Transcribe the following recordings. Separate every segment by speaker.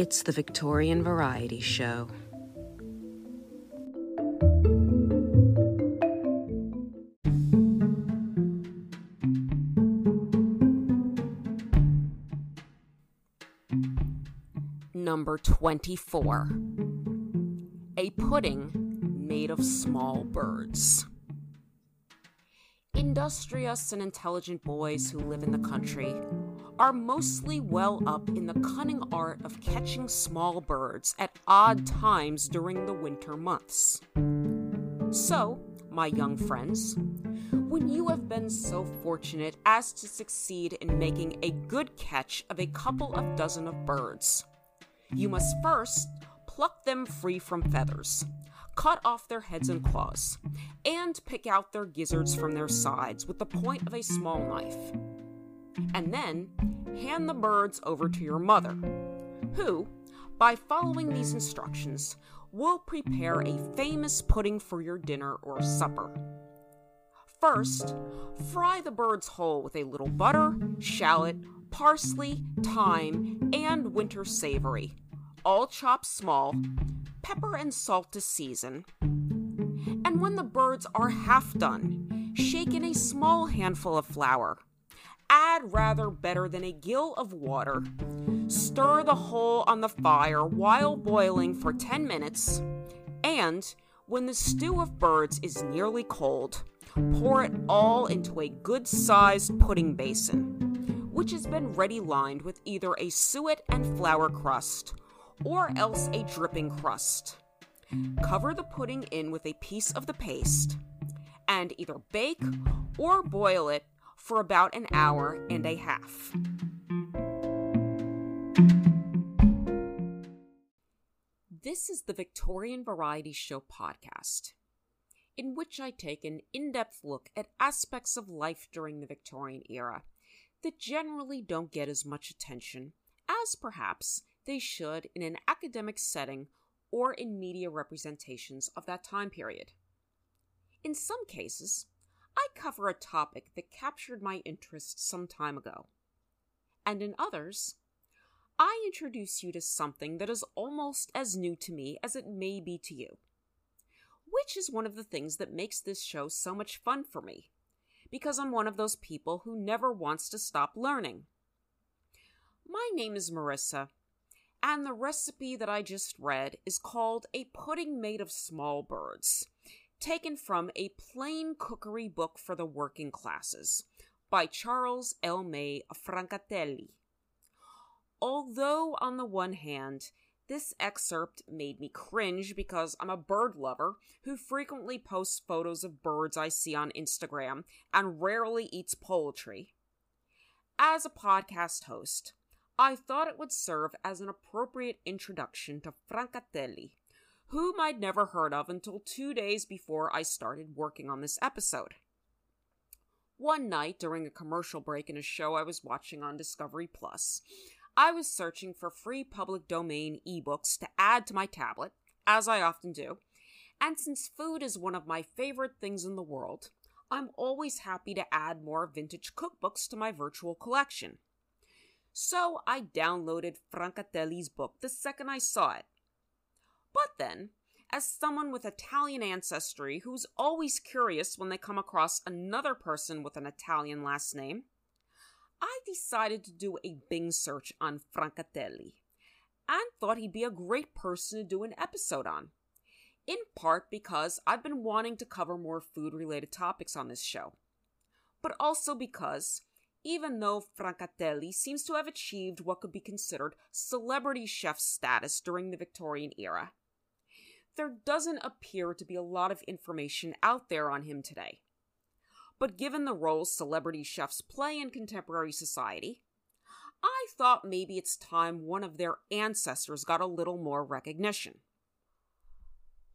Speaker 1: It's the Victorian Variety Show. Number 24 A pudding made of small birds. Industrious and intelligent boys who live in the country are mostly well up in the cunning art of catching small birds at odd times during the winter months. So, my young friends, when you have been so fortunate as to succeed in making a good catch of a couple of dozen of birds, you must first pluck them free from feathers, cut off their heads and claws, and pick out their gizzards from their sides with the point of a small knife. And then hand the birds over to your mother, who, by following these instructions, will prepare a famous pudding for your dinner or supper. First, fry the birds whole with a little butter, shallot, parsley, thyme, and winter savory, all chopped small, pepper and salt to season. And when the birds are half done, shake in a small handful of flour. Add rather better than a gill of water. Stir the whole on the fire while boiling for 10 minutes. And when the stew of birds is nearly cold, pour it all into a good sized pudding basin, which has been ready lined with either a suet and flour crust or else a dripping crust. Cover the pudding in with a piece of the paste and either bake or boil it for about an hour and a half. This is the Victorian Variety Show podcast, in which I take an in depth look at aspects of life during the Victorian era that generally don't get as much attention as perhaps they should in an academic setting or in media representations of that time period. In some cases, I cover a topic that captured my interest some time ago. And in others, I introduce you to something that is almost as new to me as it may be to you. Which is one of the things that makes this show so much fun for me, because I'm one of those people who never wants to stop learning. My name is Marissa, and the recipe that I just read is called A Pudding Made of Small Birds, taken from A Plain Cookery Book for the Working Classes by Charles Elmé Francatelli. Although, on the one hand, this excerpt made me cringe because I'm a bird lover who frequently posts photos of birds I see on Instagram and rarely eats poultry. As a podcast host, I thought it would serve as an appropriate introduction to Francatelli, whom I'd never heard of until two days before I started working on this episode. One night during a commercial break in a show I was watching on Discovery Plus, I was searching for free public domain ebooks to add to my tablet, as I often do, and since food is one of my favorite things in the world, I'm always happy to add more vintage cookbooks to my virtual collection. So I downloaded Francatelli's book the second I saw it. But then, as someone with Italian ancestry who's always curious when they come across another person with an Italian last name, I decided to do a Bing search on Francatelli and thought he'd be a great person to do an episode on. In part because I've been wanting to cover more food related topics on this show, but also because even though Francatelli seems to have achieved what could be considered celebrity chef status during the Victorian era. There doesn't appear to be a lot of information out there on him today. But given the role celebrity chefs play in contemporary society, I thought maybe it's time one of their ancestors got a little more recognition.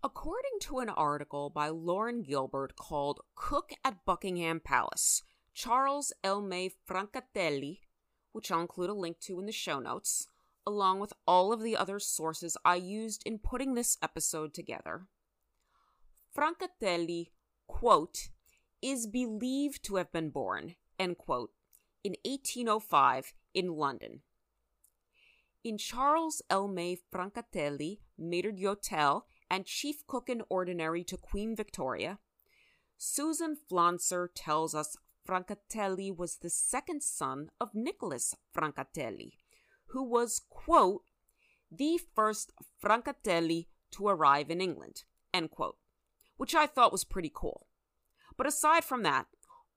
Speaker 1: According to an article by Lauren Gilbert called Cook at Buckingham Palace, Charles Elmé Francatelli, which I'll include a link to in the show notes, along with all of the other sources I used in putting this episode together. Francatelli, quote, is believed to have been born, end quote, in 1805 in London. in Charles Elmé Francatelli, maître d'hôtel and chief cook in ordinary to Queen Victoria, Susan Flantzer tells us Francatelli was the second son of Nicholas Francatelli, who was, quote, the first Francatelli to arrive in England, end quote, which I thought was pretty cool. But aside from that,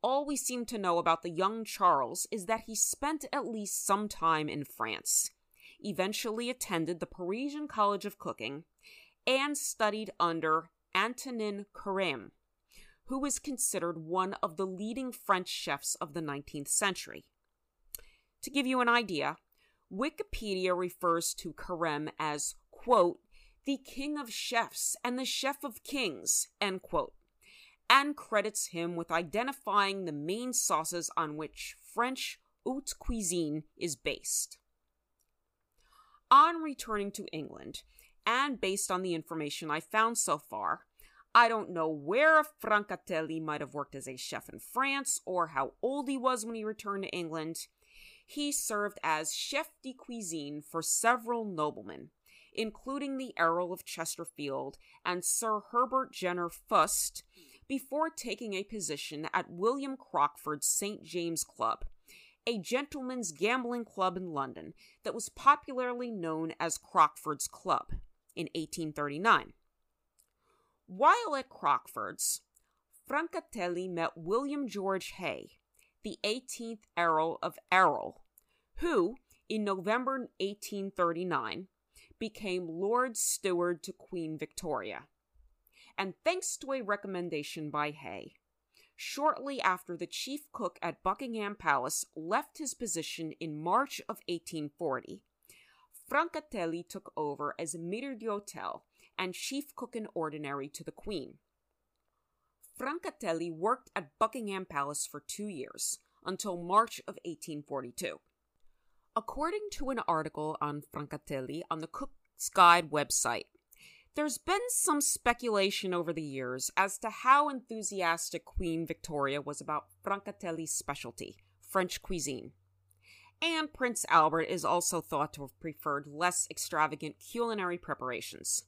Speaker 1: all we seem to know about the young Charles is that he spent at least some time in France, eventually attended the Parisian College of Cooking, and studied under Antonin Carême, who is considered one of the leading French chefs of the 19th century. To give you an idea, Wikipedia refers to Carême as, quote, the king of chefs and the chef of kings, end quote, and credits him with identifying the main sauces on which French haute cuisine is based. On returning to England, and based on the information I found so far, I don't know where Francatelli might have worked as a chef in France or how old he was when he returned to England. He served as chef de cuisine for several noblemen, including the Earl of Chesterfield and Sir Herbert Jenner Fust, before taking a position at William Crockford's St. James Club, a gentleman's gambling club in London that was popularly known as Crockford's Club in 1839. While at Crockford's, Francatelli met William George Hay, the 18th Earl of Erroll, who, in November 1839, became Lord Steward to Queen Victoria and thanks to a recommendation by Hay. Shortly after the chief cook at Buckingham Palace left his position in March of 1840, Francatelli took over as maître d'hôtel and chief cook in ordinary to the Queen. Francatelli worked at Buckingham Palace for two years, until March of 1842. According to an article on Francatelli on the Cook's Guide website, there's been some speculation over the years as to how enthusiastic Queen Victoria was about Francatelli's specialty, French cuisine. And Prince Albert is also thought to have preferred less extravagant culinary preparations.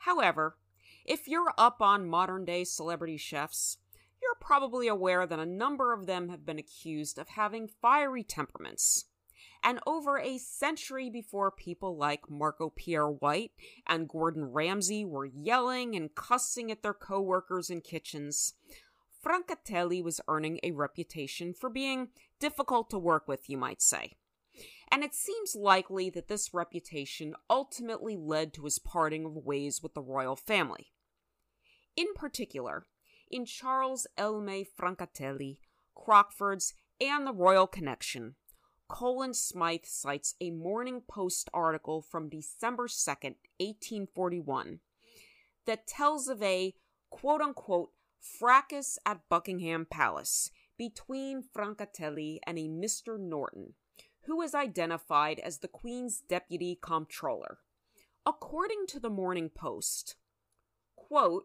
Speaker 1: However, if you're up on modern day celebrity chefs, you're probably aware that a number of them have been accused of having fiery temperaments and over a century before people like Marco Pierre White and Gordon Ramsay were yelling and cussing at their co-workers in kitchens, Francatelli was earning a reputation for being difficult to work with, you might say. And it seems likely that this reputation ultimately led to his parting of ways with the royal family. In particular, in Charles Elmé Francatelli, Crockford's, and the royal connection, Colin Smythe cites a Morning Post article from December 2nd, 1841, that tells of a quote unquote fracas at Buckingham Palace between Francatelli and a Mr. Norton, who is identified as the Queen's deputy comptroller. According to the Morning Post, quote,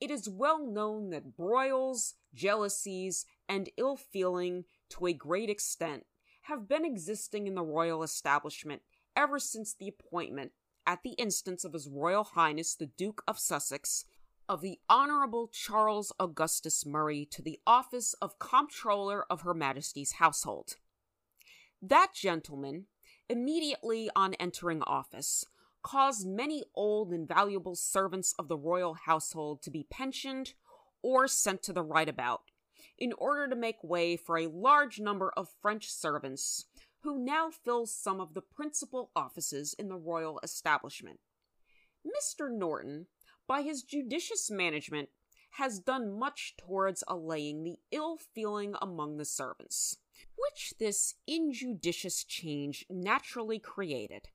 Speaker 1: it is well known that broils, jealousies, and ill feeling to a great extent have been existing in the royal establishment ever since the appointment, at the instance of His Royal Highness the Duke of Sussex, of the Honorable Charles Augustus Murray to the office of Comptroller of Her Majesty's Household. That gentleman, immediately on entering office, caused many old and valuable servants of the royal household to be pensioned or sent to the right about, in order to make way for a large number of French servants who now fill some of the principal offices in the royal establishment. Mr. Norton, by his judicious management, has done much towards allaying the ill feeling among the servants, which this injudicious change naturally created,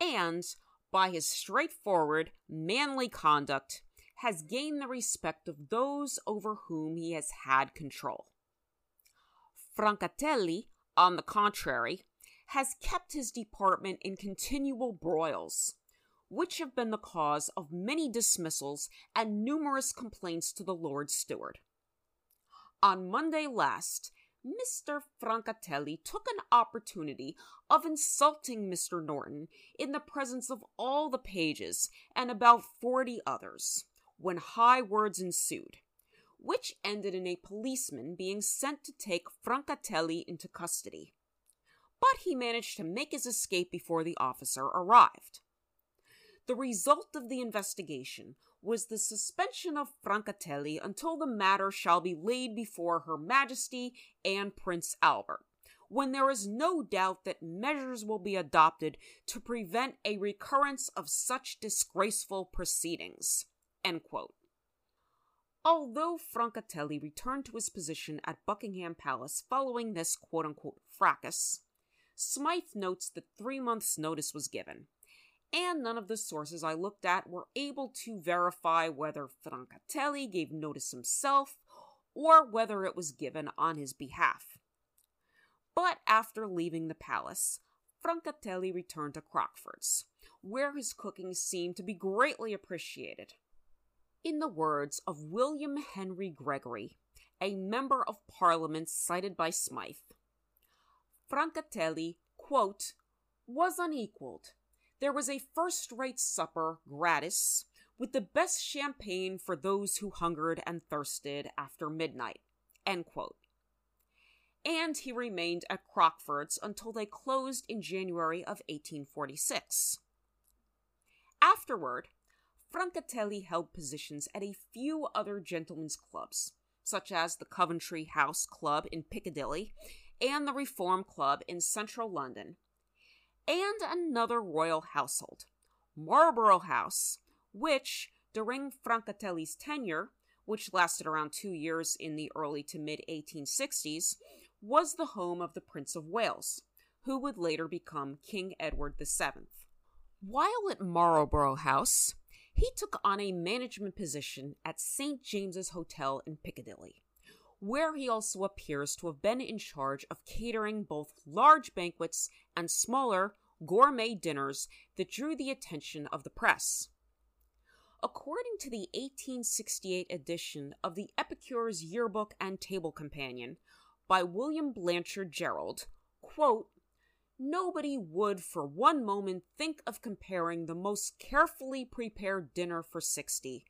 Speaker 1: and by his straightforward, manly conduct, has gained the respect of those over whom he has had control. Francatelli, on the contrary, has kept his department in continual broils, which have been the cause of many dismissals and numerous complaints to the Lord Steward. On Monday last, Mr. Francatelli took an opportunity of insulting Mr. Norton in the presence of all the pages and about forty others, when high words ensued, which ended in a policeman being sent to take Francatelli into custody. But he managed to make his escape before the officer arrived. The result of the investigation was the suspension of Francatelli until the matter shall be laid before Her Majesty and Prince Albert, when there is no doubt that measures will be adopted to prevent a recurrence of such disgraceful proceedings. Although Francatelli returned to his position at Buckingham Palace following this fracas, Smythe notes that three months' notice was given, and none of the sources I looked at were able to verify whether Francatelli gave notice himself or whether it was given on his behalf. But after leaving the palace, Francatelli returned to Crockford's, where his cooking seemed to be greatly appreciated. In the words of William Henry Gregory, a member of parliament cited by Smythe, Francatelli, quote, was unequaled there was a first rate supper, gratis, with the best champagne for those who hungered and thirsted after midnight. And he remained at Crockford's until they closed in January of 1846. Afterward, Francatelli held positions at a few other gentlemen's clubs, such as the Coventry House Club in Piccadilly and the Reform Club in central London, and another royal household, Marlborough House, which, during Francatelli's tenure, which lasted around two years in the early to mid 1860s, was the home of the Prince of Wales, who would later become King Edward VII. While at Marlborough House, he took on a management position at St. James's Hotel in Piccadilly where he also appears to have been in charge of catering both large banquets and smaller gourmet dinners that drew the attention of the press. According to the 1868 edition of the Epicure's Yearbook and Table Companion by William Blanchard Jerrold, quote, Nobody would for one moment think of comparing the most carefully prepared dinner for 60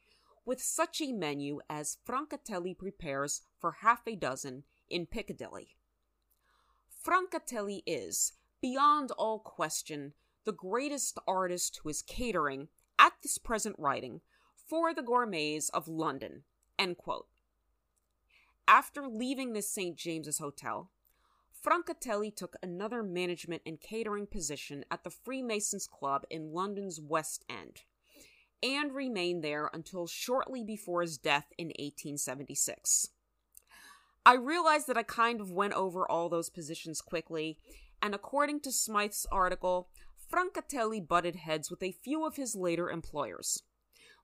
Speaker 1: with such a menu as Francatelli prepares for half a dozen in Piccadilly. Francatelli is, beyond all question, the greatest artist who is catering, at this present writing, for the gourmets of London. After leaving the St. James's Hotel, Francatelli took another management and catering position at the Freemasons Club in London's West End and remained there until shortly before his death in 1876. I realize that I kind of went over all those positions quickly, and according to Smythe's article, Francatelli butted heads with a few of his later employers.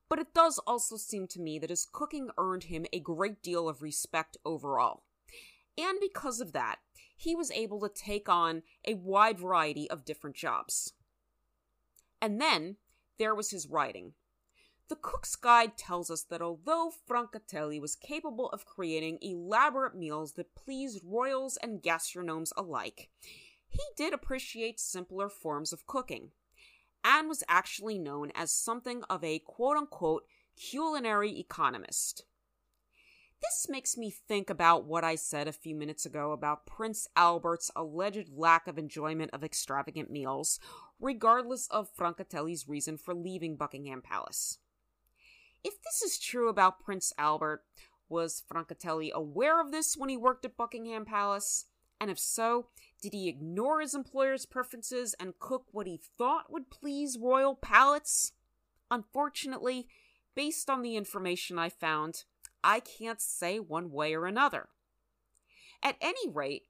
Speaker 1: But it does also seem to me that his cooking earned him a great deal of respect overall. And because of that, he was able to take on a wide variety of different jobs. And then there was his writing. The Cook's Guide tells us that although Francatelli was capable of creating elaborate meals that pleased royals and gastronomes alike, he did appreciate simpler forms of cooking, and was actually known as something of a quote unquote culinary economist. This makes me think about what I said a few minutes ago about Prince Albert's alleged lack of enjoyment of extravagant meals, regardless of Francatelli's reason for leaving Buckingham Palace. If this is true about Prince Albert, was Francatelli aware of this when he worked at Buckingham Palace? And if so, did he ignore his employer's preferences and cook what he thought would please royal palates? Unfortunately, based on the information I found, I can't say one way or another. At any rate,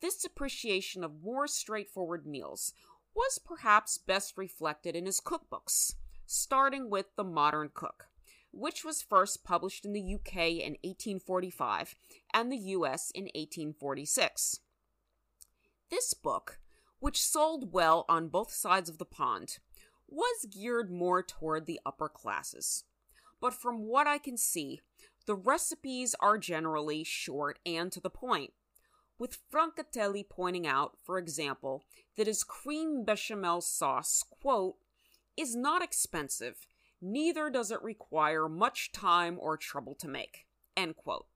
Speaker 1: this appreciation of more straightforward meals was perhaps best reflected in his cookbooks, starting with The Modern Cook, which was first published in the UK in 1845 and the US in 1846. This book, which sold well on both sides of the pond, was geared more toward the upper classes. But from what I can see, the recipes are generally short and to the point, with Francatelli pointing out, for example, that his cream bechamel sauce, quote, is not expensive, neither does it require much time or trouble to make, end quote.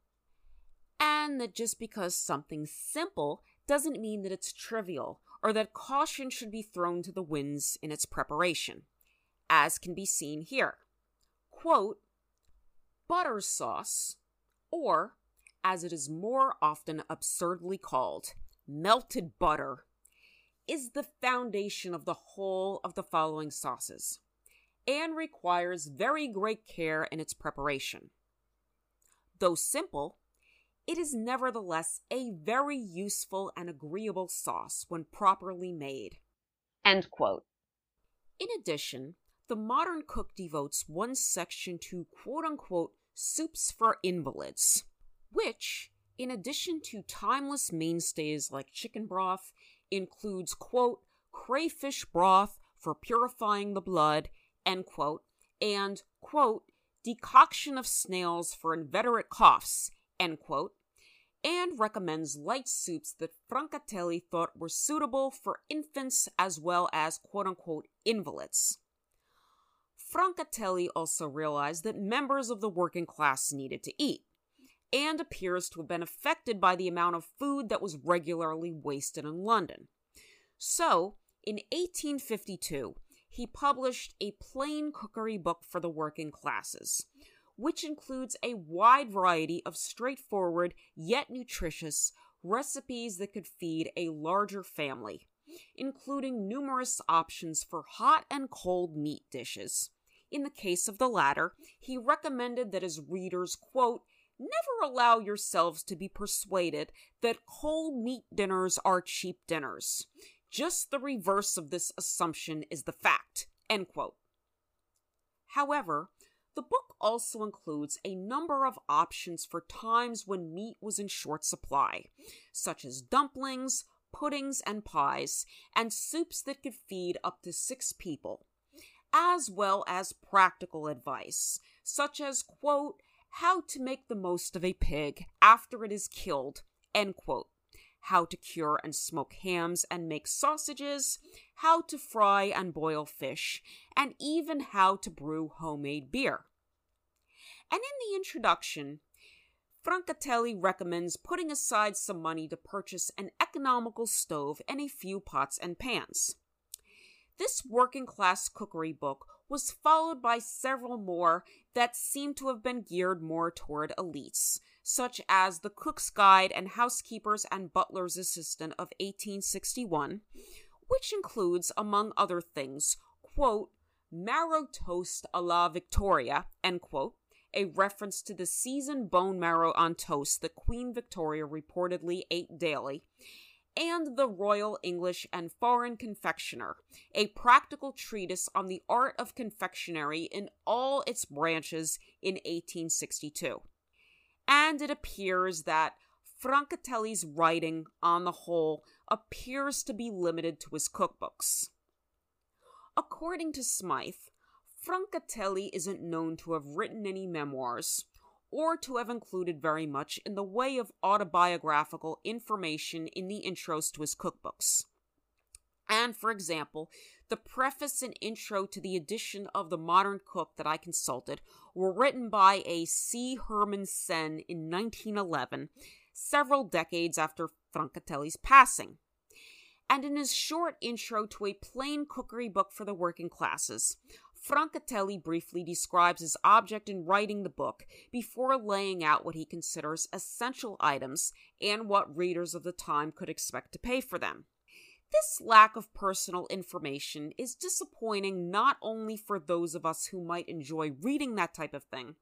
Speaker 1: And that just because something's simple doesn't mean that it's trivial or that caution should be thrown to the winds in its preparation, as can be seen here. Quote, butter sauce, or, as it is more often absurdly called, melted butter, is the foundation of the whole of the following sauces and requires very great care in its preparation. Though simple, it is nevertheless a very useful and agreeable sauce when properly made. In addition, the modern cook devotes one section to quote unquote soups for invalids, which, in addition to timeless mainstays like chicken broth, includes quote crayfish broth for purifying the blood, end quote, and quote decoction of snails for inveterate coughs, end quote, and recommends light soups that Francatelli thought were suitable for infants as well as quote unquote invalids. Francatelli also realized that members of the working class needed to eat, and appears to have been affected by the amount of food that was regularly wasted in London. So, in 1852, he published a plain cookery book for the working classes, which includes a wide variety of straightforward yet nutritious recipes that could feed a larger family, including numerous options for hot and cold meat dishes. In the case of the latter, he recommended that his readers, quote, never allow yourselves to be persuaded that cold meat dinners are cheap dinners. Just the reverse of this assumption is the fact, end quote. However, the book also includes a number of options for times when meat was in short supply, such as dumplings, puddings, and pies, and soups that could feed up to six people, as well as practical advice, such as, quote, how to make the most of a pig after it is killed, end quote, how to cure and smoke hams and make sausages, how to fry and boil fish, and even how to brew homemade beer. And in the introduction, Francatelli recommends putting aside some money to purchase an economical stove and a few pots and pans. This working class cookery book was followed by several more that seem to have been geared more toward elites, such as The Cook's Guide and Housekeeper's and Butler's Assistant of 1861, which includes, among other things, quote, marrow toast a la Victoria, end quote, a reference to the seasoned bone marrow on toast that Queen Victoria reportedly ate daily, and The Royal English and Foreign Confectioner, a practical treatise on the art of confectionery in all its branches in 1862. And it appears that Francatelli's writing, on the whole, appears to be limited to his cookbooks. According to Smythe, Francatelli isn't known to have written any memoirs, or to have included very much in the way of autobiographical information in the intros to his cookbooks. And, for example, the preface and intro to the edition of The Modern Cook that I consulted were written by a C. Herman Senn in 1911, several decades after Francatelli's passing. And in his short intro to a plain cookery book for the working classes, Francatelli briefly describes his object in writing the book before laying out what he considers essential items and what readers of the time could expect to pay for them. This lack of personal information is disappointing not only for those of us who might enjoy reading that type of thing,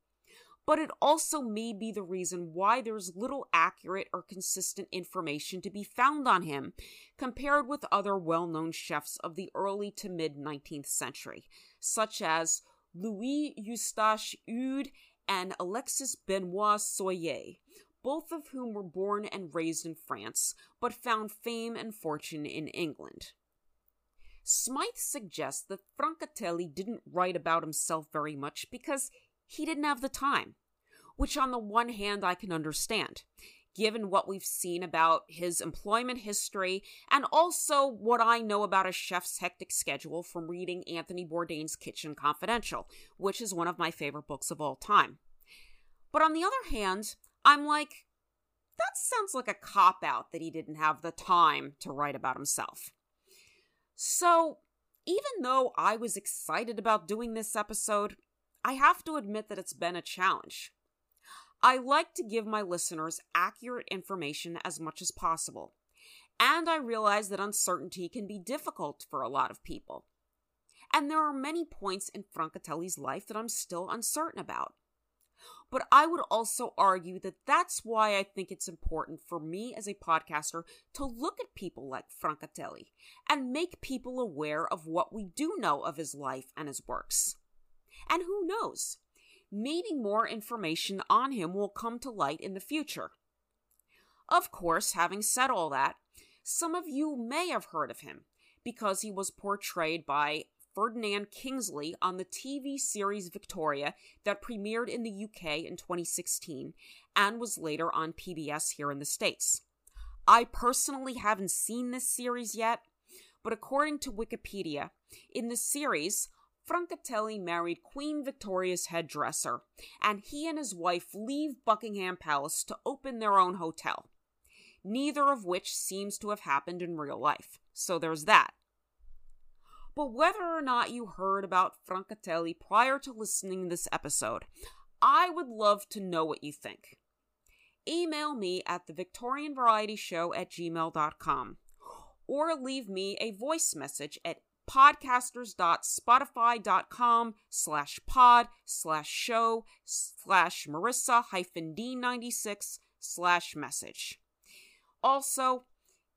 Speaker 1: but it also may be the reason why there's little accurate or consistent information to be found on him compared with other well known chefs of the early to mid 19th century, such as Louis Eustache Ude and Alexis Benoit Soyer, both of whom were born and raised in France, but found fame and fortune in England. Smythe suggests that Francatelli didn't write about himself very much because he didn't have the time, which on the one hand I can understand, given what we've seen about his employment history and also what I know about a chef's hectic schedule from reading Anthony Bourdain's Kitchen Confidential, which is one of my favorite books of all time. But on the other hand, I'm like, that sounds like a cop out that he didn't have the time to write about himself. So, even though I was excited about doing this episode, I have to admit that it's been a challenge. I like to give my listeners accurate information as much as possible, and I realize that uncertainty can be difficult for a lot of people. And there are many points in Francatelli's life that I'm still uncertain about. But I would also argue that that's why I think it's important for me as a podcaster to look at people like Francatelli and make people aware of what we do know of his life and his works. And who knows? Maybe more information on him will come to light in the future. Of course, having said all that, some of you may have heard of him because he was portrayed by Ferdinand Kingsley on the TV series Victoria that premiered in the UK in 2016 and was later on PBS here in the States. I personally haven't seen this series yet, but according to Wikipedia, in the series, Francatelli married Queen Victoria's hairdresser, and he and his wife leave Buckingham Palace to open their own hotel. Neither of which seems to have happened in real life, so there's that. But whether or not you heard about Francatelli prior to listening to this episode, I would love to know what you think. Email me at the Victorian Variety Show at gmail.com or leave me a voice message at podcasters.spotify.com slash pod slash show slash marissa hyphen d96 slash message. Also,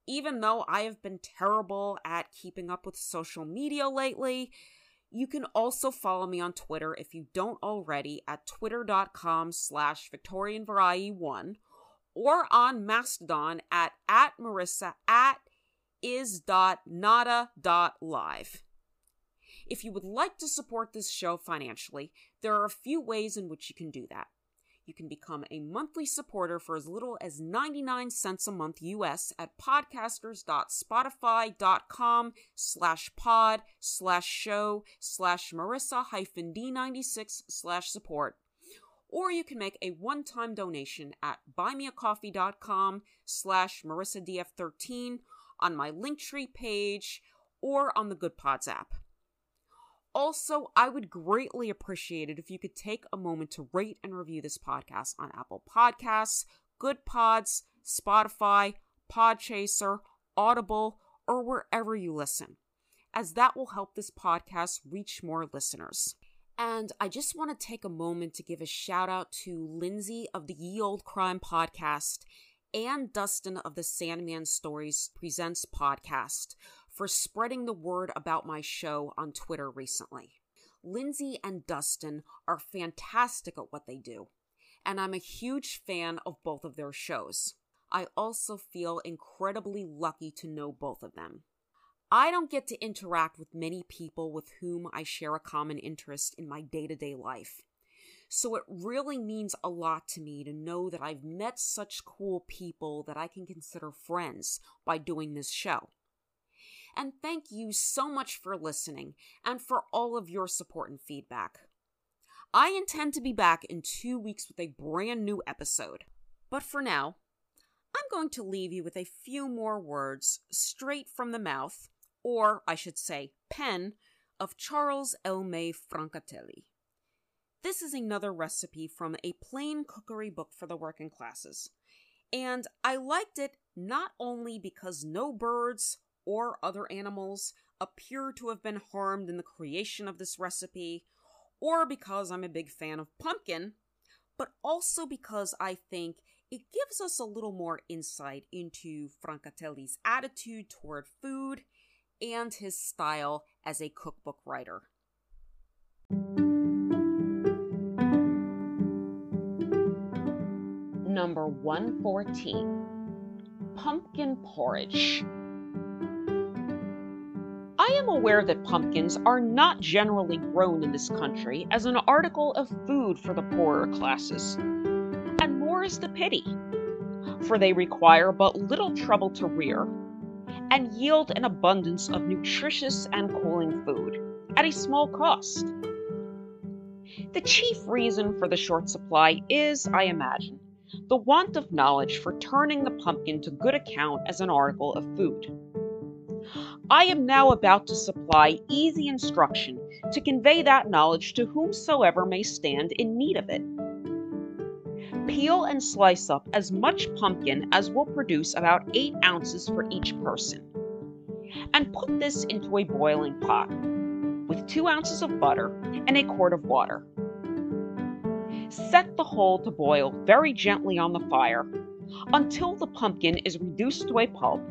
Speaker 1: even though I have been terrible at keeping up with social media lately, you can also follow me on Twitter if you don't already at twitter.com slash victorianvariety1 or on Mastodon at, at marissa at is.nada.live. If you would like to support this show financially, there are a few ways in which you can do that. You can become a monthly supporter for as little as 99 cents a month US at podcasters.spotify.com slash pod slash show slash Marissa hyphen D96 slash support. Or you can make a one-time donation at buymeacoffee.com slash MarissaDF13 on my Linktree page or on the Good Pods app. Also, I would greatly appreciate it if you could take a moment to rate and review this podcast on Apple Podcasts, Good Pods, Spotify, Podchaser, Audible, or wherever you listen, as that will help this podcast reach more listeners. And I just want to take a moment to give a shout out to Lindsay of the Ye Old Crime podcast and Dustin of the Sandman Stories Presents podcast for spreading the word about my show on Twitter recently. Lindsay and Dustin are fantastic at what they do, and I'm a huge fan of both of their shows. I also feel incredibly lucky to know both of them. I don't get to interact with many people with whom I share a common interest in my day to day life. So it really means a lot to me to know that I've met such cool people that I can consider friends by doing this show and thank you so much for listening and for all of your support and feedback. I intend to be back in two weeks with a brand new episode. But for now, I'm going to leave you with a few more words straight from the mouth, or I should say, pen, of Charles Elmé Francatelli. This is another recipe from a plain cookery book for the working classes. And I liked it not only because no birds or other animals appear to have been harmed in the creation of this recipe, or because I'm a big fan of pumpkin, but also because I think it gives us a little more insight into Francatelli's attitude toward food and his style as a cookbook writer. Number 114 Pumpkin Porridge. Am aware that pumpkins are not generally grown in this country as an article of food for the poorer classes. And more is the pity. for they require but little trouble to rear and yield an abundance of nutritious and cooling food at a small cost. The chief reason for the short supply is, I imagine, the want of knowledge for turning the pumpkin to good account as an article of food. I am now about to supply easy instruction to convey that knowledge to whomsoever may stand in need of it. Peel and slice up as much pumpkin as will produce about 8 ounces for each person, and put this into a boiling pot with 2 ounces of butter and a quart of water. Set the whole to boil very gently on the fire until the pumpkin is reduced to a pulp,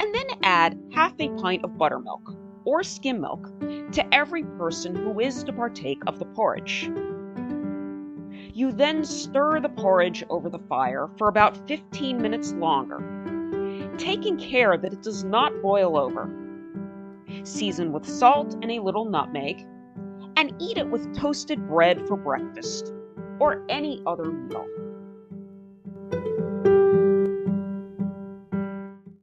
Speaker 1: and then add half a pint of buttermilk or skim milk to every person who is to partake of the porridge. You then stir the porridge over the fire for about 15 minutes longer, taking care that it does not boil over. Season with salt and a little nutmeg, and eat it with toasted bread for breakfast or any other meal.